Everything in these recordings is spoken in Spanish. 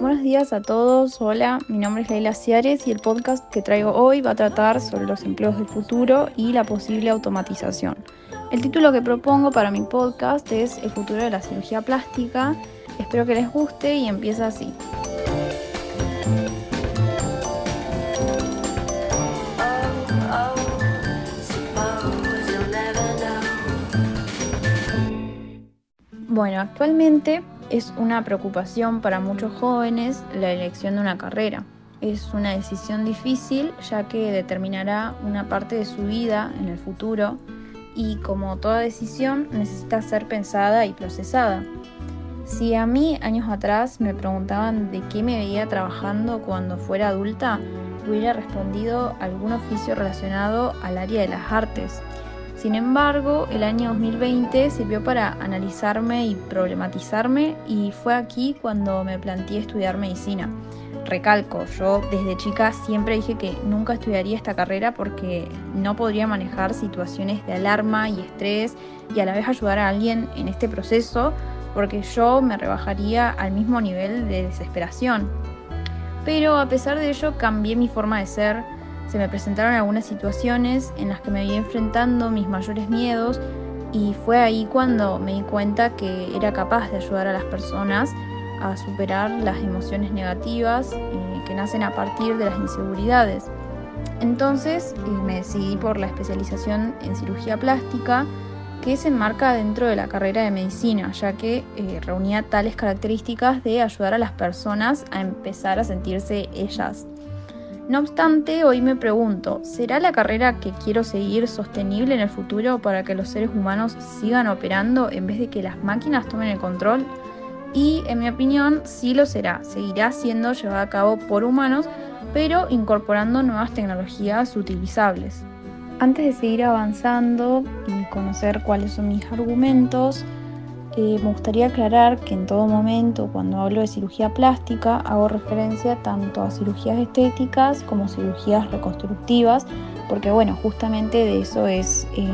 Buenos días a todos, hola, mi nombre es Leila Ciares y el podcast que traigo hoy va a tratar sobre los empleos del futuro y la posible automatización. El título que propongo para mi podcast es El futuro de la cirugía plástica. Espero que les guste y empieza así. Bueno, actualmente es una preocupación para muchos jóvenes la elección de una carrera. Es una decisión difícil ya que determinará una parte de su vida en el futuro y como toda decisión necesita ser pensada y procesada. Si a mí años atrás me preguntaban de qué me veía trabajando cuando fuera adulta, hubiera respondido algún oficio relacionado al área de las artes sin embargo, el año 2020 sirvió para analizarme y problematizarme y fue aquí cuando me planteé estudiar medicina. Recalco, yo desde chica siempre dije que nunca estudiaría esta carrera porque no podría manejar situaciones de alarma y estrés y a la vez ayudar a alguien en este proceso porque yo me rebajaría al mismo nivel de desesperación. Pero a pesar de ello cambié mi forma de ser, se me presentaron algunas situaciones en las que me vi enfrentando mis mayores miedos y fue ahí cuando me di cuenta que era capaz de ayudar a las personas a superar las emociones negativas eh, que nacen a partir de las inseguridades. Entonces eh, me decidí por la especialización en cirugía plástica que se enmarca dentro de la carrera de medicina, ya que eh, reunía tales características de ayudar a las personas a empezar a sentirse ellas no obstante, hoy me pregunto, ¿será la carrera que quiero seguir sostenible en el futuro para que los seres humanos sigan operando en vez de que las máquinas tomen el control? Y en mi opinión, sí lo será, seguirá siendo llevada a cabo por humanos, pero incorporando nuevas tecnologías utilizables. Antes de seguir avanzando y conocer cuáles son mis argumentos, eh, me gustaría aclarar que en todo momento cuando hablo de cirugía plástica hago referencia tanto a cirugías estéticas como cirugías reconstructivas, porque bueno, justamente de eso es eh,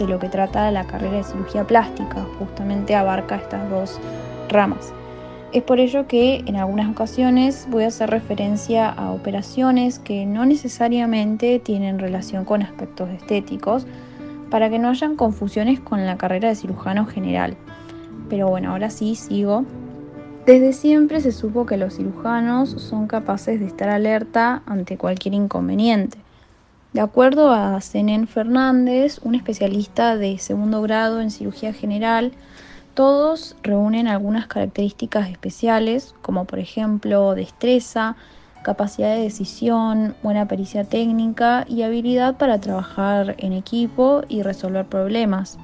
de lo que trata la carrera de cirugía plástica, justamente abarca estas dos ramas. Es por ello que en algunas ocasiones voy a hacer referencia a operaciones que no necesariamente tienen relación con aspectos estéticos, para que no hayan confusiones con la carrera de cirujano general. Pero bueno, ahora sí sigo. Desde siempre se supo que los cirujanos son capaces de estar alerta ante cualquier inconveniente. De acuerdo a Zenén Fernández, un especialista de segundo grado en cirugía general, todos reúnen algunas características especiales, como por ejemplo destreza, capacidad de decisión, buena pericia técnica y habilidad para trabajar en equipo y resolver problemas.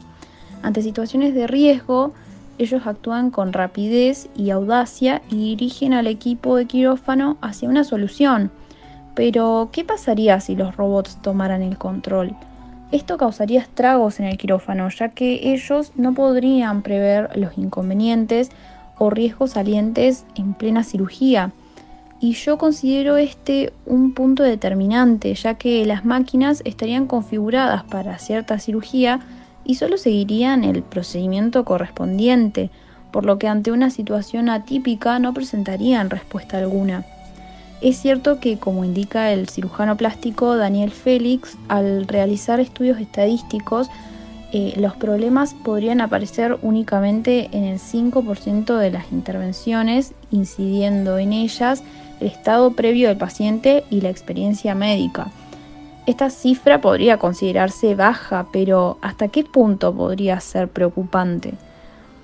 Ante situaciones de riesgo, ellos actúan con rapidez y audacia y dirigen al equipo de quirófano hacia una solución. Pero, ¿qué pasaría si los robots tomaran el control? Esto causaría estragos en el quirófano, ya que ellos no podrían prever los inconvenientes o riesgos salientes en plena cirugía. Y yo considero este un punto determinante, ya que las máquinas estarían configuradas para cierta cirugía y solo seguirían el procedimiento correspondiente, por lo que ante una situación atípica no presentarían respuesta alguna. Es cierto que, como indica el cirujano plástico Daniel Félix, al realizar estudios estadísticos, eh, los problemas podrían aparecer únicamente en el 5% de las intervenciones, incidiendo en ellas el estado previo del paciente y la experiencia médica. Esta cifra podría considerarse baja, pero ¿hasta qué punto podría ser preocupante?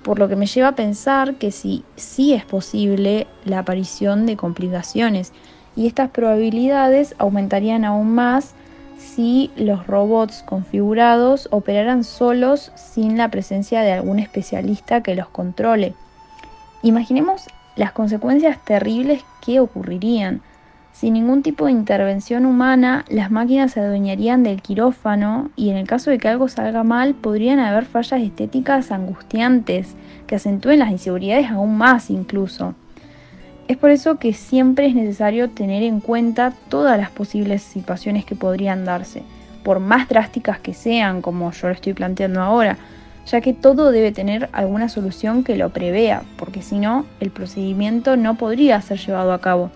Por lo que me lleva a pensar que sí, sí es posible la aparición de complicaciones y estas probabilidades aumentarían aún más si los robots configurados operaran solos sin la presencia de algún especialista que los controle. Imaginemos las consecuencias terribles que ocurrirían sin ningún tipo de intervención humana, las máquinas se adueñarían del quirófano y en el caso de que algo salga mal, podrían haber fallas estéticas angustiantes que acentúen las inseguridades aún más incluso. Es por eso que siempre es necesario tener en cuenta todas las posibles situaciones que podrían darse, por más drásticas que sean, como yo lo estoy planteando ahora, ya que todo debe tener alguna solución que lo prevea, porque si no, el procedimiento no podría ser llevado a cabo.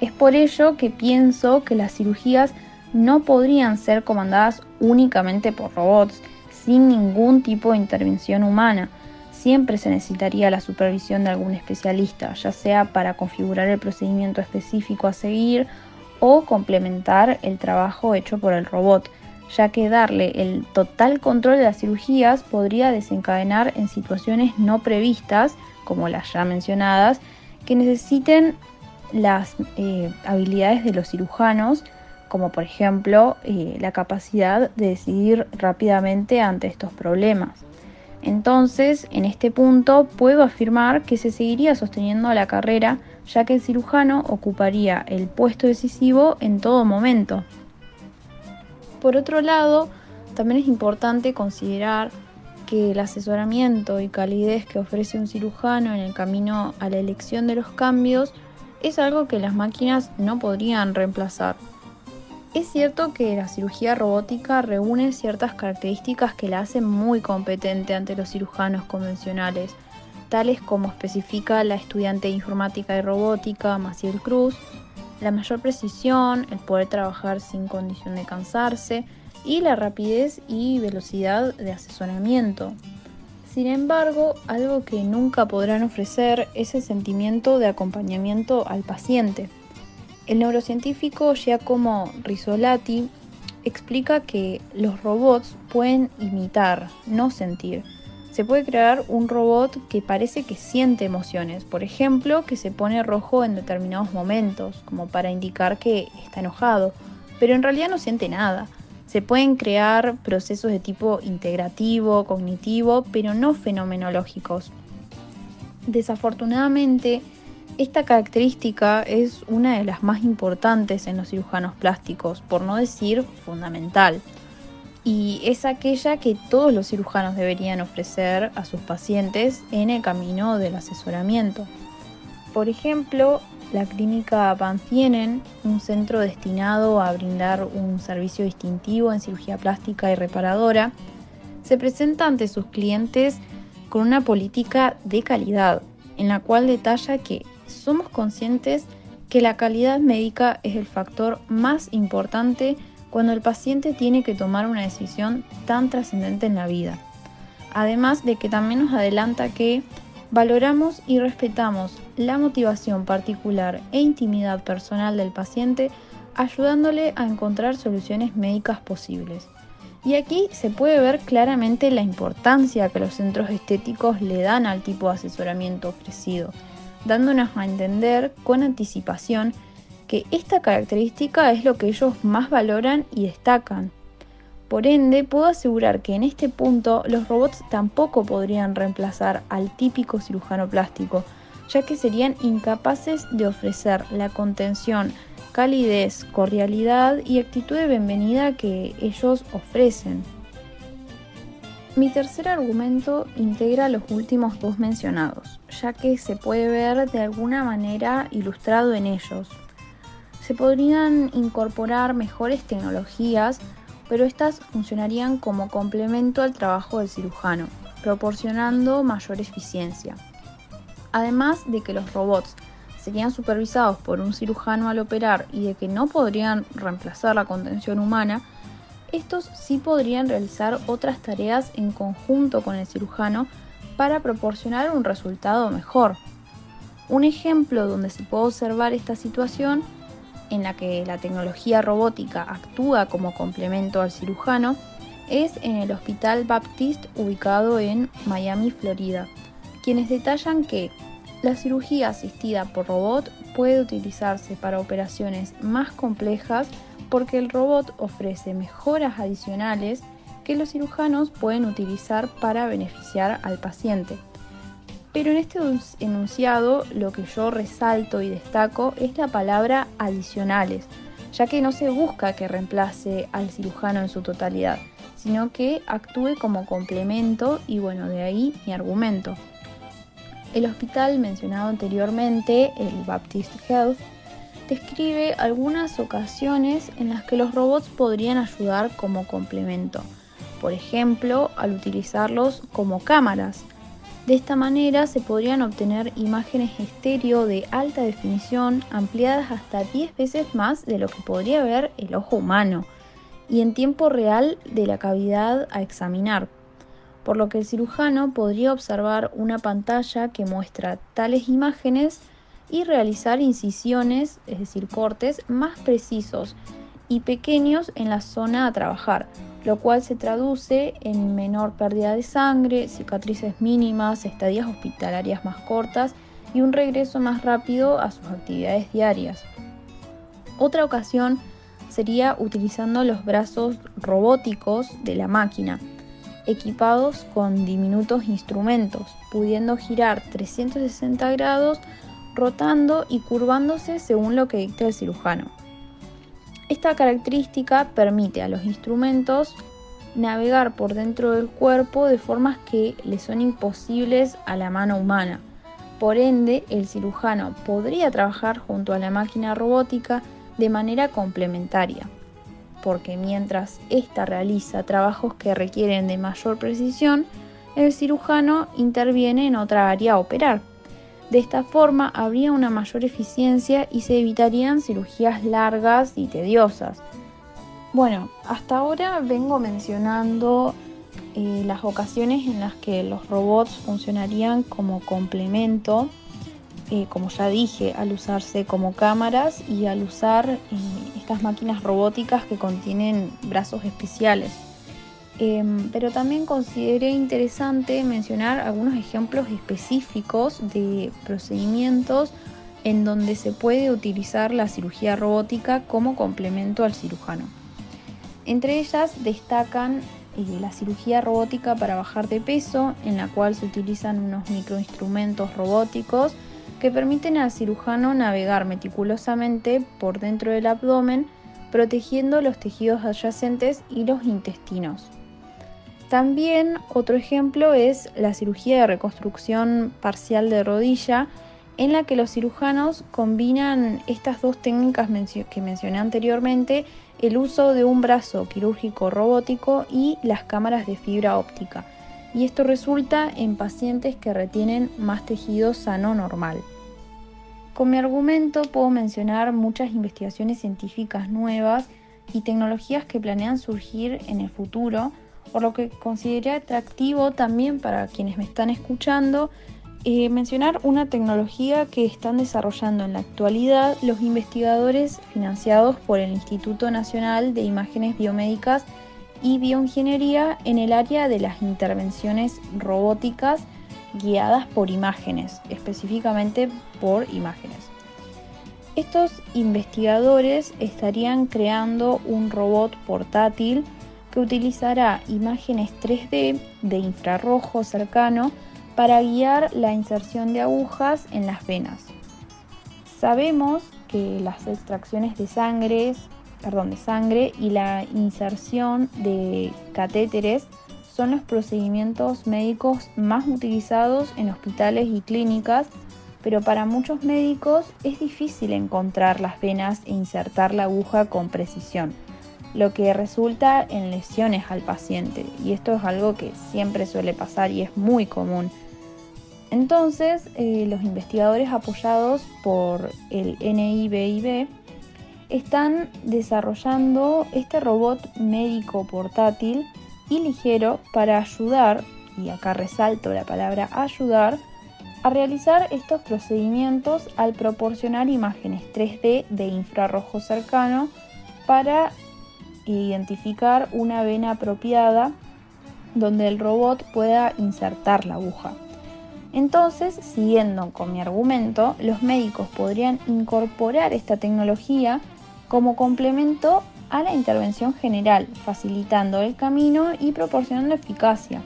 Es por ello que pienso que las cirugías no podrían ser comandadas únicamente por robots, sin ningún tipo de intervención humana. Siempre se necesitaría la supervisión de algún especialista, ya sea para configurar el procedimiento específico a seguir o complementar el trabajo hecho por el robot, ya que darle el total control de las cirugías podría desencadenar en situaciones no previstas, como las ya mencionadas, que necesiten las eh, habilidades de los cirujanos como por ejemplo eh, la capacidad de decidir rápidamente ante estos problemas. Entonces, en este punto puedo afirmar que se seguiría sosteniendo la carrera ya que el cirujano ocuparía el puesto decisivo en todo momento. Por otro lado, también es importante considerar que el asesoramiento y calidez que ofrece un cirujano en el camino a la elección de los cambios es algo que las máquinas no podrían reemplazar. Es cierto que la cirugía robótica reúne ciertas características que la hacen muy competente ante los cirujanos convencionales, tales como especifica la estudiante de informática y robótica Maciel Cruz, la mayor precisión, el poder trabajar sin condición de cansarse y la rapidez y velocidad de asesoramiento. Sin embargo, algo que nunca podrán ofrecer es el sentimiento de acompañamiento al paciente. El neurocientífico Giacomo Risolati explica que los robots pueden imitar, no sentir. Se puede crear un robot que parece que siente emociones, por ejemplo, que se pone rojo en determinados momentos, como para indicar que está enojado, pero en realidad no siente nada. Se pueden crear procesos de tipo integrativo, cognitivo, pero no fenomenológicos. Desafortunadamente, esta característica es una de las más importantes en los cirujanos plásticos, por no decir fundamental, y es aquella que todos los cirujanos deberían ofrecer a sus pacientes en el camino del asesoramiento. Por ejemplo, la clínica Pancienen, un centro destinado a brindar un servicio distintivo en cirugía plástica y reparadora, se presenta ante sus clientes con una política de calidad, en la cual detalla que somos conscientes que la calidad médica es el factor más importante cuando el paciente tiene que tomar una decisión tan trascendente en la vida. Además de que también nos adelanta que valoramos y respetamos la motivación particular e intimidad personal del paciente ayudándole a encontrar soluciones médicas posibles. Y aquí se puede ver claramente la importancia que los centros estéticos le dan al tipo de asesoramiento ofrecido dándonos a entender con anticipación que esta característica es lo que ellos más valoran y destacan. Por ende, puedo asegurar que en este punto los robots tampoco podrían reemplazar al típico cirujano plástico, ya que serían incapaces de ofrecer la contención, calidez, cordialidad y actitud de bienvenida que ellos ofrecen. Mi tercer argumento integra los últimos dos mencionados, ya que se puede ver de alguna manera ilustrado en ellos. Se podrían incorporar mejores tecnologías, pero estas funcionarían como complemento al trabajo del cirujano, proporcionando mayor eficiencia. Además de que los robots serían supervisados por un cirujano al operar y de que no podrían reemplazar la contención humana, estos sí podrían realizar otras tareas en conjunto con el cirujano para proporcionar un resultado mejor. Un ejemplo donde se puede observar esta situación en la que la tecnología robótica actúa como complemento al cirujano es en el Hospital Baptist ubicado en Miami, Florida, quienes detallan que la cirugía asistida por robot puede utilizarse para operaciones más complejas porque el robot ofrece mejoras adicionales que los cirujanos pueden utilizar para beneficiar al paciente. Pero en este enunciado lo que yo resalto y destaco es la palabra adicionales, ya que no se busca que reemplace al cirujano en su totalidad, sino que actúe como complemento y bueno, de ahí mi argumento. El hospital mencionado anteriormente, el Baptist Health, describe algunas ocasiones en las que los robots podrían ayudar como complemento. por ejemplo al utilizarlos como cámaras. De esta manera se podrían obtener imágenes estéreo de alta definición ampliadas hasta 10 veces más de lo que podría ver el ojo humano y en tiempo real de la cavidad a examinar, por lo que el cirujano podría observar una pantalla que muestra tales imágenes y realizar incisiones, es decir, cortes más precisos y pequeños en la zona a trabajar, lo cual se traduce en menor pérdida de sangre, cicatrices mínimas, estadías hospitalarias más cortas y un regreso más rápido a sus actividades diarias. Otra ocasión sería utilizando los brazos robóticos de la máquina, equipados con diminutos instrumentos, pudiendo girar 360 grados, rotando y curvándose según lo que dicta el cirujano. Esta característica permite a los instrumentos navegar por dentro del cuerpo de formas que le son imposibles a la mano humana. Por ende, el cirujano podría trabajar junto a la máquina robótica de manera complementaria, porque mientras ésta realiza trabajos que requieren de mayor precisión, el cirujano interviene en otra área a operar. De esta forma habría una mayor eficiencia y se evitarían cirugías largas y tediosas. Bueno, hasta ahora vengo mencionando eh, las ocasiones en las que los robots funcionarían como complemento, eh, como ya dije, al usarse como cámaras y al usar eh, estas máquinas robóticas que contienen brazos especiales. Em, pero también consideré interesante mencionar algunos ejemplos específicos de procedimientos en donde se puede utilizar la cirugía robótica como complemento al cirujano. Entre ellas destacan eh, la cirugía robótica para bajar de peso, en la cual se utilizan unos microinstrumentos robóticos que permiten al cirujano navegar meticulosamente por dentro del abdomen, protegiendo los tejidos adyacentes y los intestinos. También otro ejemplo es la cirugía de reconstrucción parcial de rodilla, en la que los cirujanos combinan estas dos técnicas que mencioné anteriormente, el uso de un brazo quirúrgico robótico y las cámaras de fibra óptica. Y esto resulta en pacientes que retienen más tejido sano normal. Con mi argumento puedo mencionar muchas investigaciones científicas nuevas y tecnologías que planean surgir en el futuro, por lo que consideré atractivo también para quienes me están escuchando eh, mencionar una tecnología que están desarrollando en la actualidad los investigadores financiados por el Instituto Nacional de Imágenes Biomédicas y Bioingeniería en el área de las intervenciones robóticas guiadas por imágenes, específicamente por imágenes. Estos investigadores estarían creando un robot portátil utilizará imágenes 3D de infrarrojo cercano para guiar la inserción de agujas en las venas. Sabemos que las extracciones de sangre, perdón, de sangre y la inserción de catéteres son los procedimientos médicos más utilizados en hospitales y clínicas, pero para muchos médicos es difícil encontrar las venas e insertar la aguja con precisión lo que resulta en lesiones al paciente. Y esto es algo que siempre suele pasar y es muy común. Entonces, eh, los investigadores apoyados por el NIBIB están desarrollando este robot médico portátil y ligero para ayudar, y acá resalto la palabra ayudar, a realizar estos procedimientos al proporcionar imágenes 3D de infrarrojo cercano para identificar una vena apropiada donde el robot pueda insertar la aguja. Entonces, siguiendo con mi argumento, los médicos podrían incorporar esta tecnología como complemento a la intervención general, facilitando el camino y proporcionando eficacia.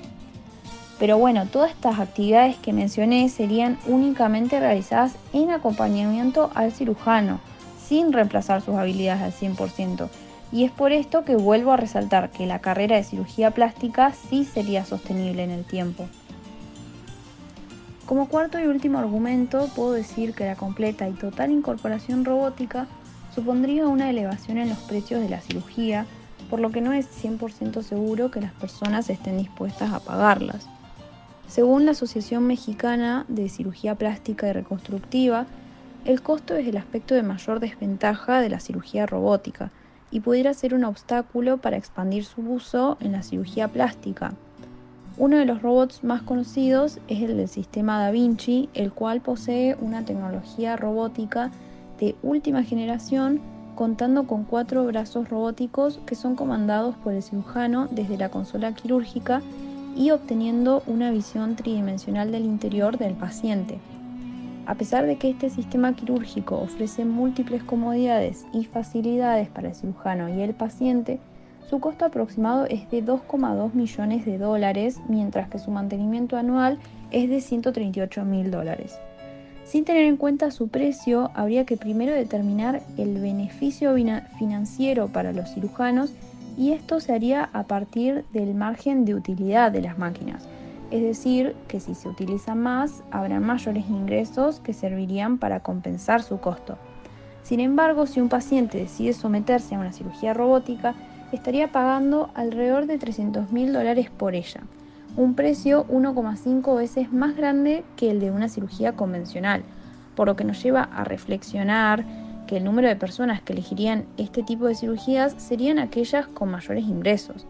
Pero bueno, todas estas actividades que mencioné serían únicamente realizadas en acompañamiento al cirujano, sin reemplazar sus habilidades al 100%. Y es por esto que vuelvo a resaltar que la carrera de cirugía plástica sí sería sostenible en el tiempo. Como cuarto y último argumento, puedo decir que la completa y total incorporación robótica supondría una elevación en los precios de la cirugía, por lo que no es 100% seguro que las personas estén dispuestas a pagarlas. Según la Asociación Mexicana de Cirugía Plástica y Reconstructiva, el costo es el aspecto de mayor desventaja de la cirugía robótica y pudiera ser un obstáculo para expandir su uso en la cirugía plástica. Uno de los robots más conocidos es el del sistema Da Vinci, el cual posee una tecnología robótica de última generación contando con cuatro brazos robóticos que son comandados por el cirujano desde la consola quirúrgica y obteniendo una visión tridimensional del interior del paciente. A pesar de que este sistema quirúrgico ofrece múltiples comodidades y facilidades para el cirujano y el paciente, su costo aproximado es de 2,2 millones de dólares, mientras que su mantenimiento anual es de 138 mil dólares. Sin tener en cuenta su precio, habría que primero determinar el beneficio financiero para los cirujanos y esto se haría a partir del margen de utilidad de las máquinas. Es decir, que si se utiliza más, habrá mayores ingresos que servirían para compensar su costo. Sin embargo, si un paciente decide someterse a una cirugía robótica, estaría pagando alrededor de 300 mil dólares por ella, un precio 1,5 veces más grande que el de una cirugía convencional, por lo que nos lleva a reflexionar que el número de personas que elegirían este tipo de cirugías serían aquellas con mayores ingresos.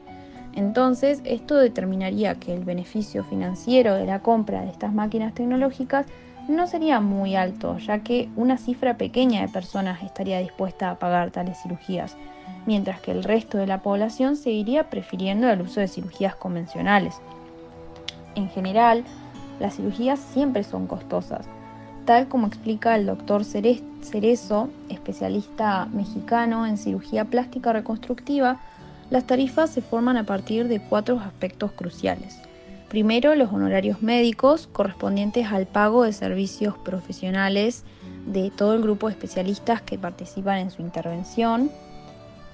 Entonces, esto determinaría que el beneficio financiero de la compra de estas máquinas tecnológicas no sería muy alto, ya que una cifra pequeña de personas estaría dispuesta a pagar tales cirugías, mientras que el resto de la población seguiría prefiriendo el uso de cirugías convencionales. En general, las cirugías siempre son costosas, tal como explica el doctor Cerezo, especialista mexicano en cirugía plástica reconstructiva, las tarifas se forman a partir de cuatro aspectos cruciales. Primero, los honorarios médicos correspondientes al pago de servicios profesionales de todo el grupo de especialistas que participan en su intervención.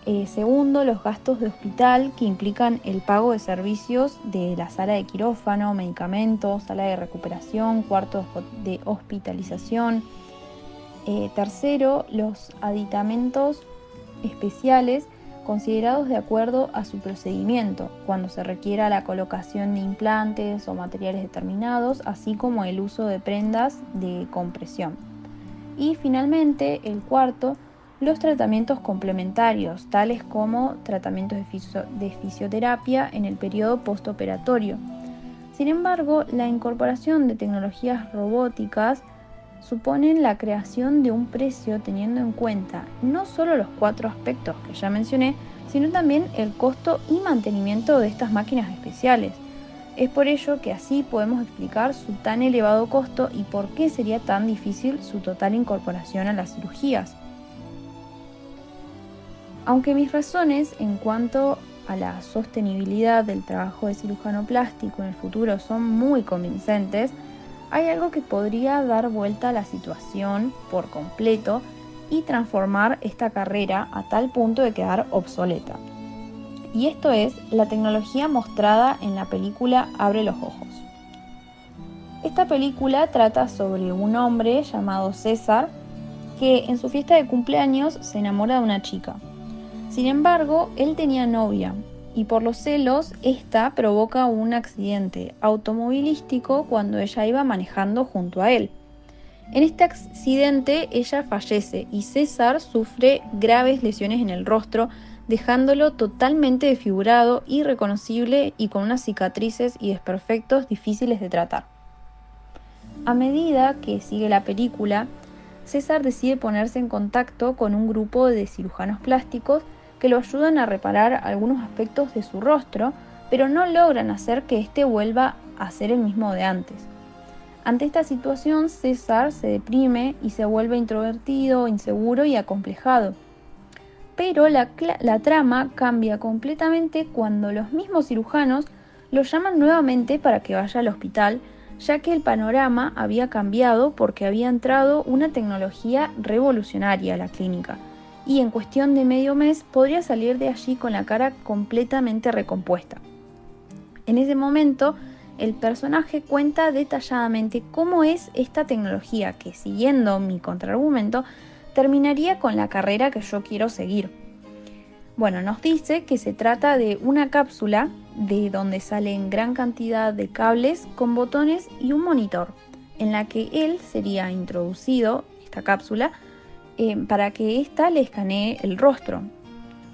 Eh, segundo, los gastos de hospital que implican el pago de servicios de la sala de quirófano, medicamentos, sala de recuperación, cuartos de hospitalización. Eh, tercero, los aditamentos especiales considerados de acuerdo a su procedimiento, cuando se requiera la colocación de implantes o materiales determinados, así como el uso de prendas de compresión. Y finalmente, el cuarto, los tratamientos complementarios, tales como tratamientos de, fisioterapia en el periodo postoperatorio. Sin embargo, la incorporación de tecnologías robóticas suponen la creación de un precio teniendo en cuenta no solo los cuatro aspectos que ya mencioné, sino también el costo y mantenimiento de estas máquinas especiales. Es por ello que así podemos explicar su tan elevado costo y por qué sería tan difícil su total incorporación a las cirugías. Aunque mis razones en cuanto a la sostenibilidad del trabajo de cirujano plástico en el futuro son muy convincentes, hay algo que podría dar vuelta a la situación por completo y transformar esta carrera a tal punto de quedar obsoleta. Y esto es la tecnología mostrada en la película Abre los Ojos. Esta película trata sobre un hombre llamado César que en su fiesta de cumpleaños se enamora de una chica. Sin embargo, él tenía novia y por los celos, esta provoca un accidente automovilístico cuando ella iba manejando junto a él. En este accidente ella fallece y César sufre graves lesiones en el rostro, dejándolo totalmente desfigurado, irreconocible y con unas cicatrices y desperfectos difíciles de tratar. A medida que sigue la película, César decide ponerse en contacto con un grupo de cirujanos plásticos que lo ayudan a reparar algunos aspectos de su rostro, pero no logran hacer que éste vuelva a ser el mismo de antes. Ante esta situación, César se deprime y se vuelve introvertido, inseguro y acomplejado. Pero la, la, trama cambia completamente cuando los mismos cirujanos lo llaman nuevamente para que vaya al hospital, ya que el panorama había cambiado porque había entrado una tecnología revolucionaria a la clínica, y en cuestión de medio mes podría salir de allí con la cara completamente recompuesta. En ese momento, el personaje cuenta detalladamente cómo es esta tecnología que, siguiendo mi contraargumento, terminaría con la carrera que yo quiero seguir. Bueno, nos dice que se trata de una cápsula de donde salen gran cantidad de cables con botones y un monitor, en la que él sería introducido, esta cápsula, eh, para que ésta le escanee el rostro.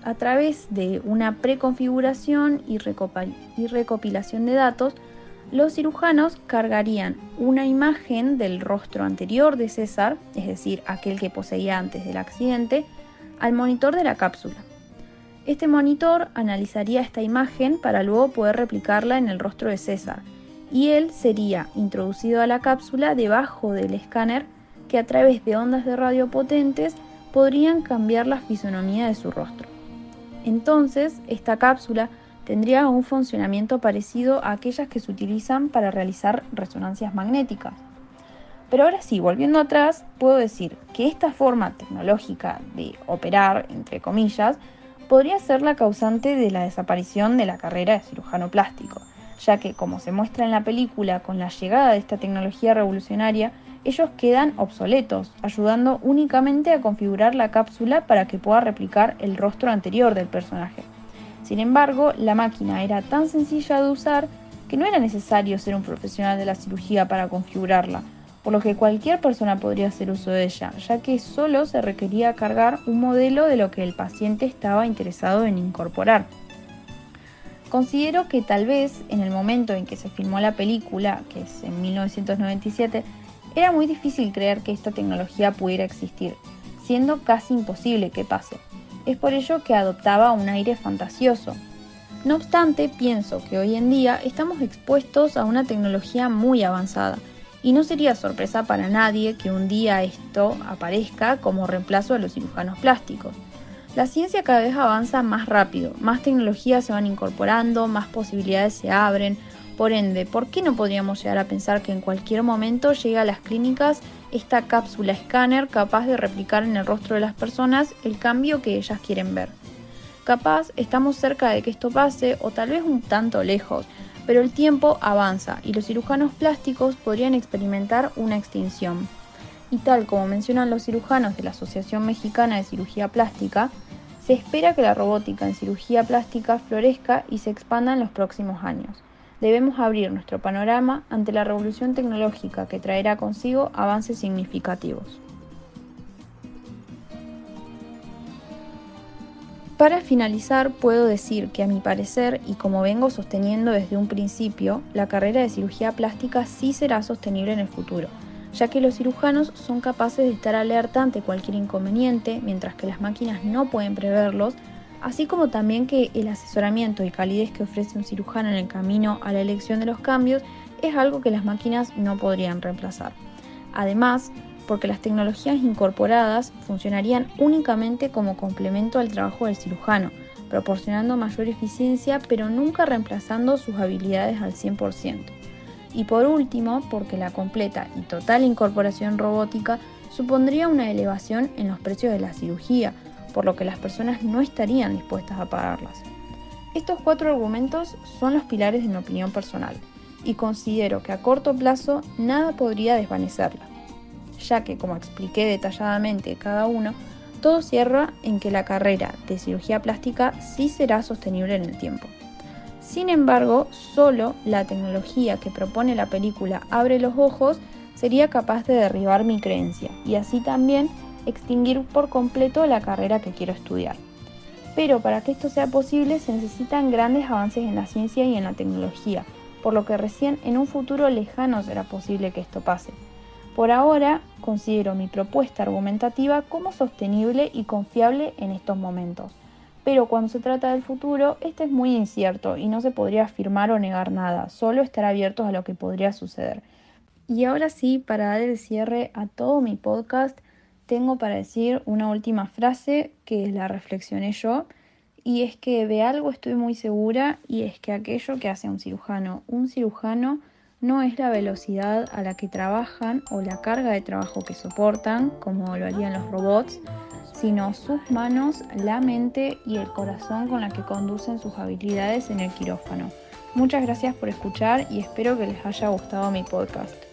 A través de una preconfiguración y recopilación de datos, los cirujanos cargarían una imagen del rostro anterior de César, es decir, aquel que poseía antes del accidente, al monitor de la cápsula. Este monitor analizaría esta imagen para luego poder replicarla en el rostro de César, y él sería introducido a la cápsula debajo del escáner que a través de ondas de radio potentes podrían cambiar la fisonomía de su rostro. Entonces, esta cápsula tendría un funcionamiento parecido a aquellas que se utilizan para realizar resonancias magnéticas. Pero ahora sí, volviendo atrás, puedo decir que esta forma tecnológica de operar, entre comillas, podría ser la causante de la desaparición de la carrera de cirujano plástico, ya que, como se muestra en la película, con la llegada de esta tecnología revolucionaria, ellos quedan obsoletos, ayudando únicamente a configurar la cápsula para que pueda replicar el rostro anterior del personaje. Sin embargo, la máquina era tan sencilla de usar que no era necesario ser un profesional de la cirugía para configurarla, por lo que cualquier persona podría hacer uso de ella, ya que solo se requería cargar un modelo de lo que el paciente estaba interesado en incorporar. Considero que tal vez en el momento en que se filmó la película, que es en 1997, era muy difícil creer que esta tecnología pudiera existir, siendo casi imposible que pase. Es por ello que adoptaba un aire fantasioso. No obstante, pienso que hoy en día estamos expuestos a una tecnología muy avanzada, y no sería sorpresa para nadie que un día esto aparezca como reemplazo a los cirujanos plásticos. La ciencia cada vez avanza más rápido, más tecnologías se van incorporando, más posibilidades se abren. Por ende, ¿por qué no podríamos llegar a pensar que en cualquier momento llega a las clínicas esta cápsula escáner capaz de replicar en el rostro de las personas el cambio que ellas quieren ver? Capaz estamos cerca de que esto pase o tal vez un tanto lejos, pero el tiempo avanza y los cirujanos plásticos podrían experimentar una extinción. Y tal como mencionan los cirujanos de la Asociación Mexicana de Cirugía Plástica, se espera que la robótica en cirugía plástica florezca y se expanda en los próximos años. Debemos abrir nuestro panorama ante la revolución tecnológica que traerá consigo avances significativos. Para finalizar, puedo decir que a mi parecer, y como vengo sosteniendo desde un principio, la carrera de cirugía plástica sí será sostenible en el futuro, ya que los cirujanos son capaces de estar alerta ante cualquier inconveniente, mientras que las máquinas no pueden preverlos, así como también que el asesoramiento y calidez que ofrece un cirujano en el camino a la elección de los cambios es algo que las máquinas no podrían reemplazar. Además, porque las tecnologías incorporadas funcionarían únicamente como complemento al trabajo del cirujano, proporcionando mayor eficiencia pero nunca reemplazando sus habilidades al 100%. Y por último, porque la completa y total incorporación robótica supondría una elevación en los precios de la cirugía, por lo que las personas no estarían dispuestas a pagarlas. Estos cuatro argumentos son los pilares de mi opinión personal, y considero que a corto plazo nada podría desvanecerla ya que, como expliqué detalladamente cada uno, todo cierra en que la carrera de cirugía plástica sí será sostenible en el tiempo. Sin embargo, solo la tecnología que propone la película Abre los Ojos sería capaz de derribar mi creencia y así también extinguir por completo la carrera que quiero estudiar. Pero para que esto sea posible se necesitan grandes avances en la ciencia y en la tecnología, por lo que recién en un futuro lejano será posible que esto pase. Por ahora, considero mi propuesta argumentativa como sostenible y confiable en estos momentos. Pero cuando se trata del futuro, este es muy incierto y no se podría afirmar o negar nada, solo estar abiertos a lo que podría suceder. Y ahora sí, para dar el cierre a todo mi podcast, tengo para decir una última frase que la reflexioné yo, y es que de algo estoy muy segura, y es que aquello que hace un cirujano, un cirujano no es la velocidad a la que trabajan o la carga de trabajo que soportan, como lo harían los robots, sino sus manos, la mente y el corazón con la que conducen sus habilidades en el quirófano. Muchas gracias por escuchar y espero que les haya gustado mi podcast.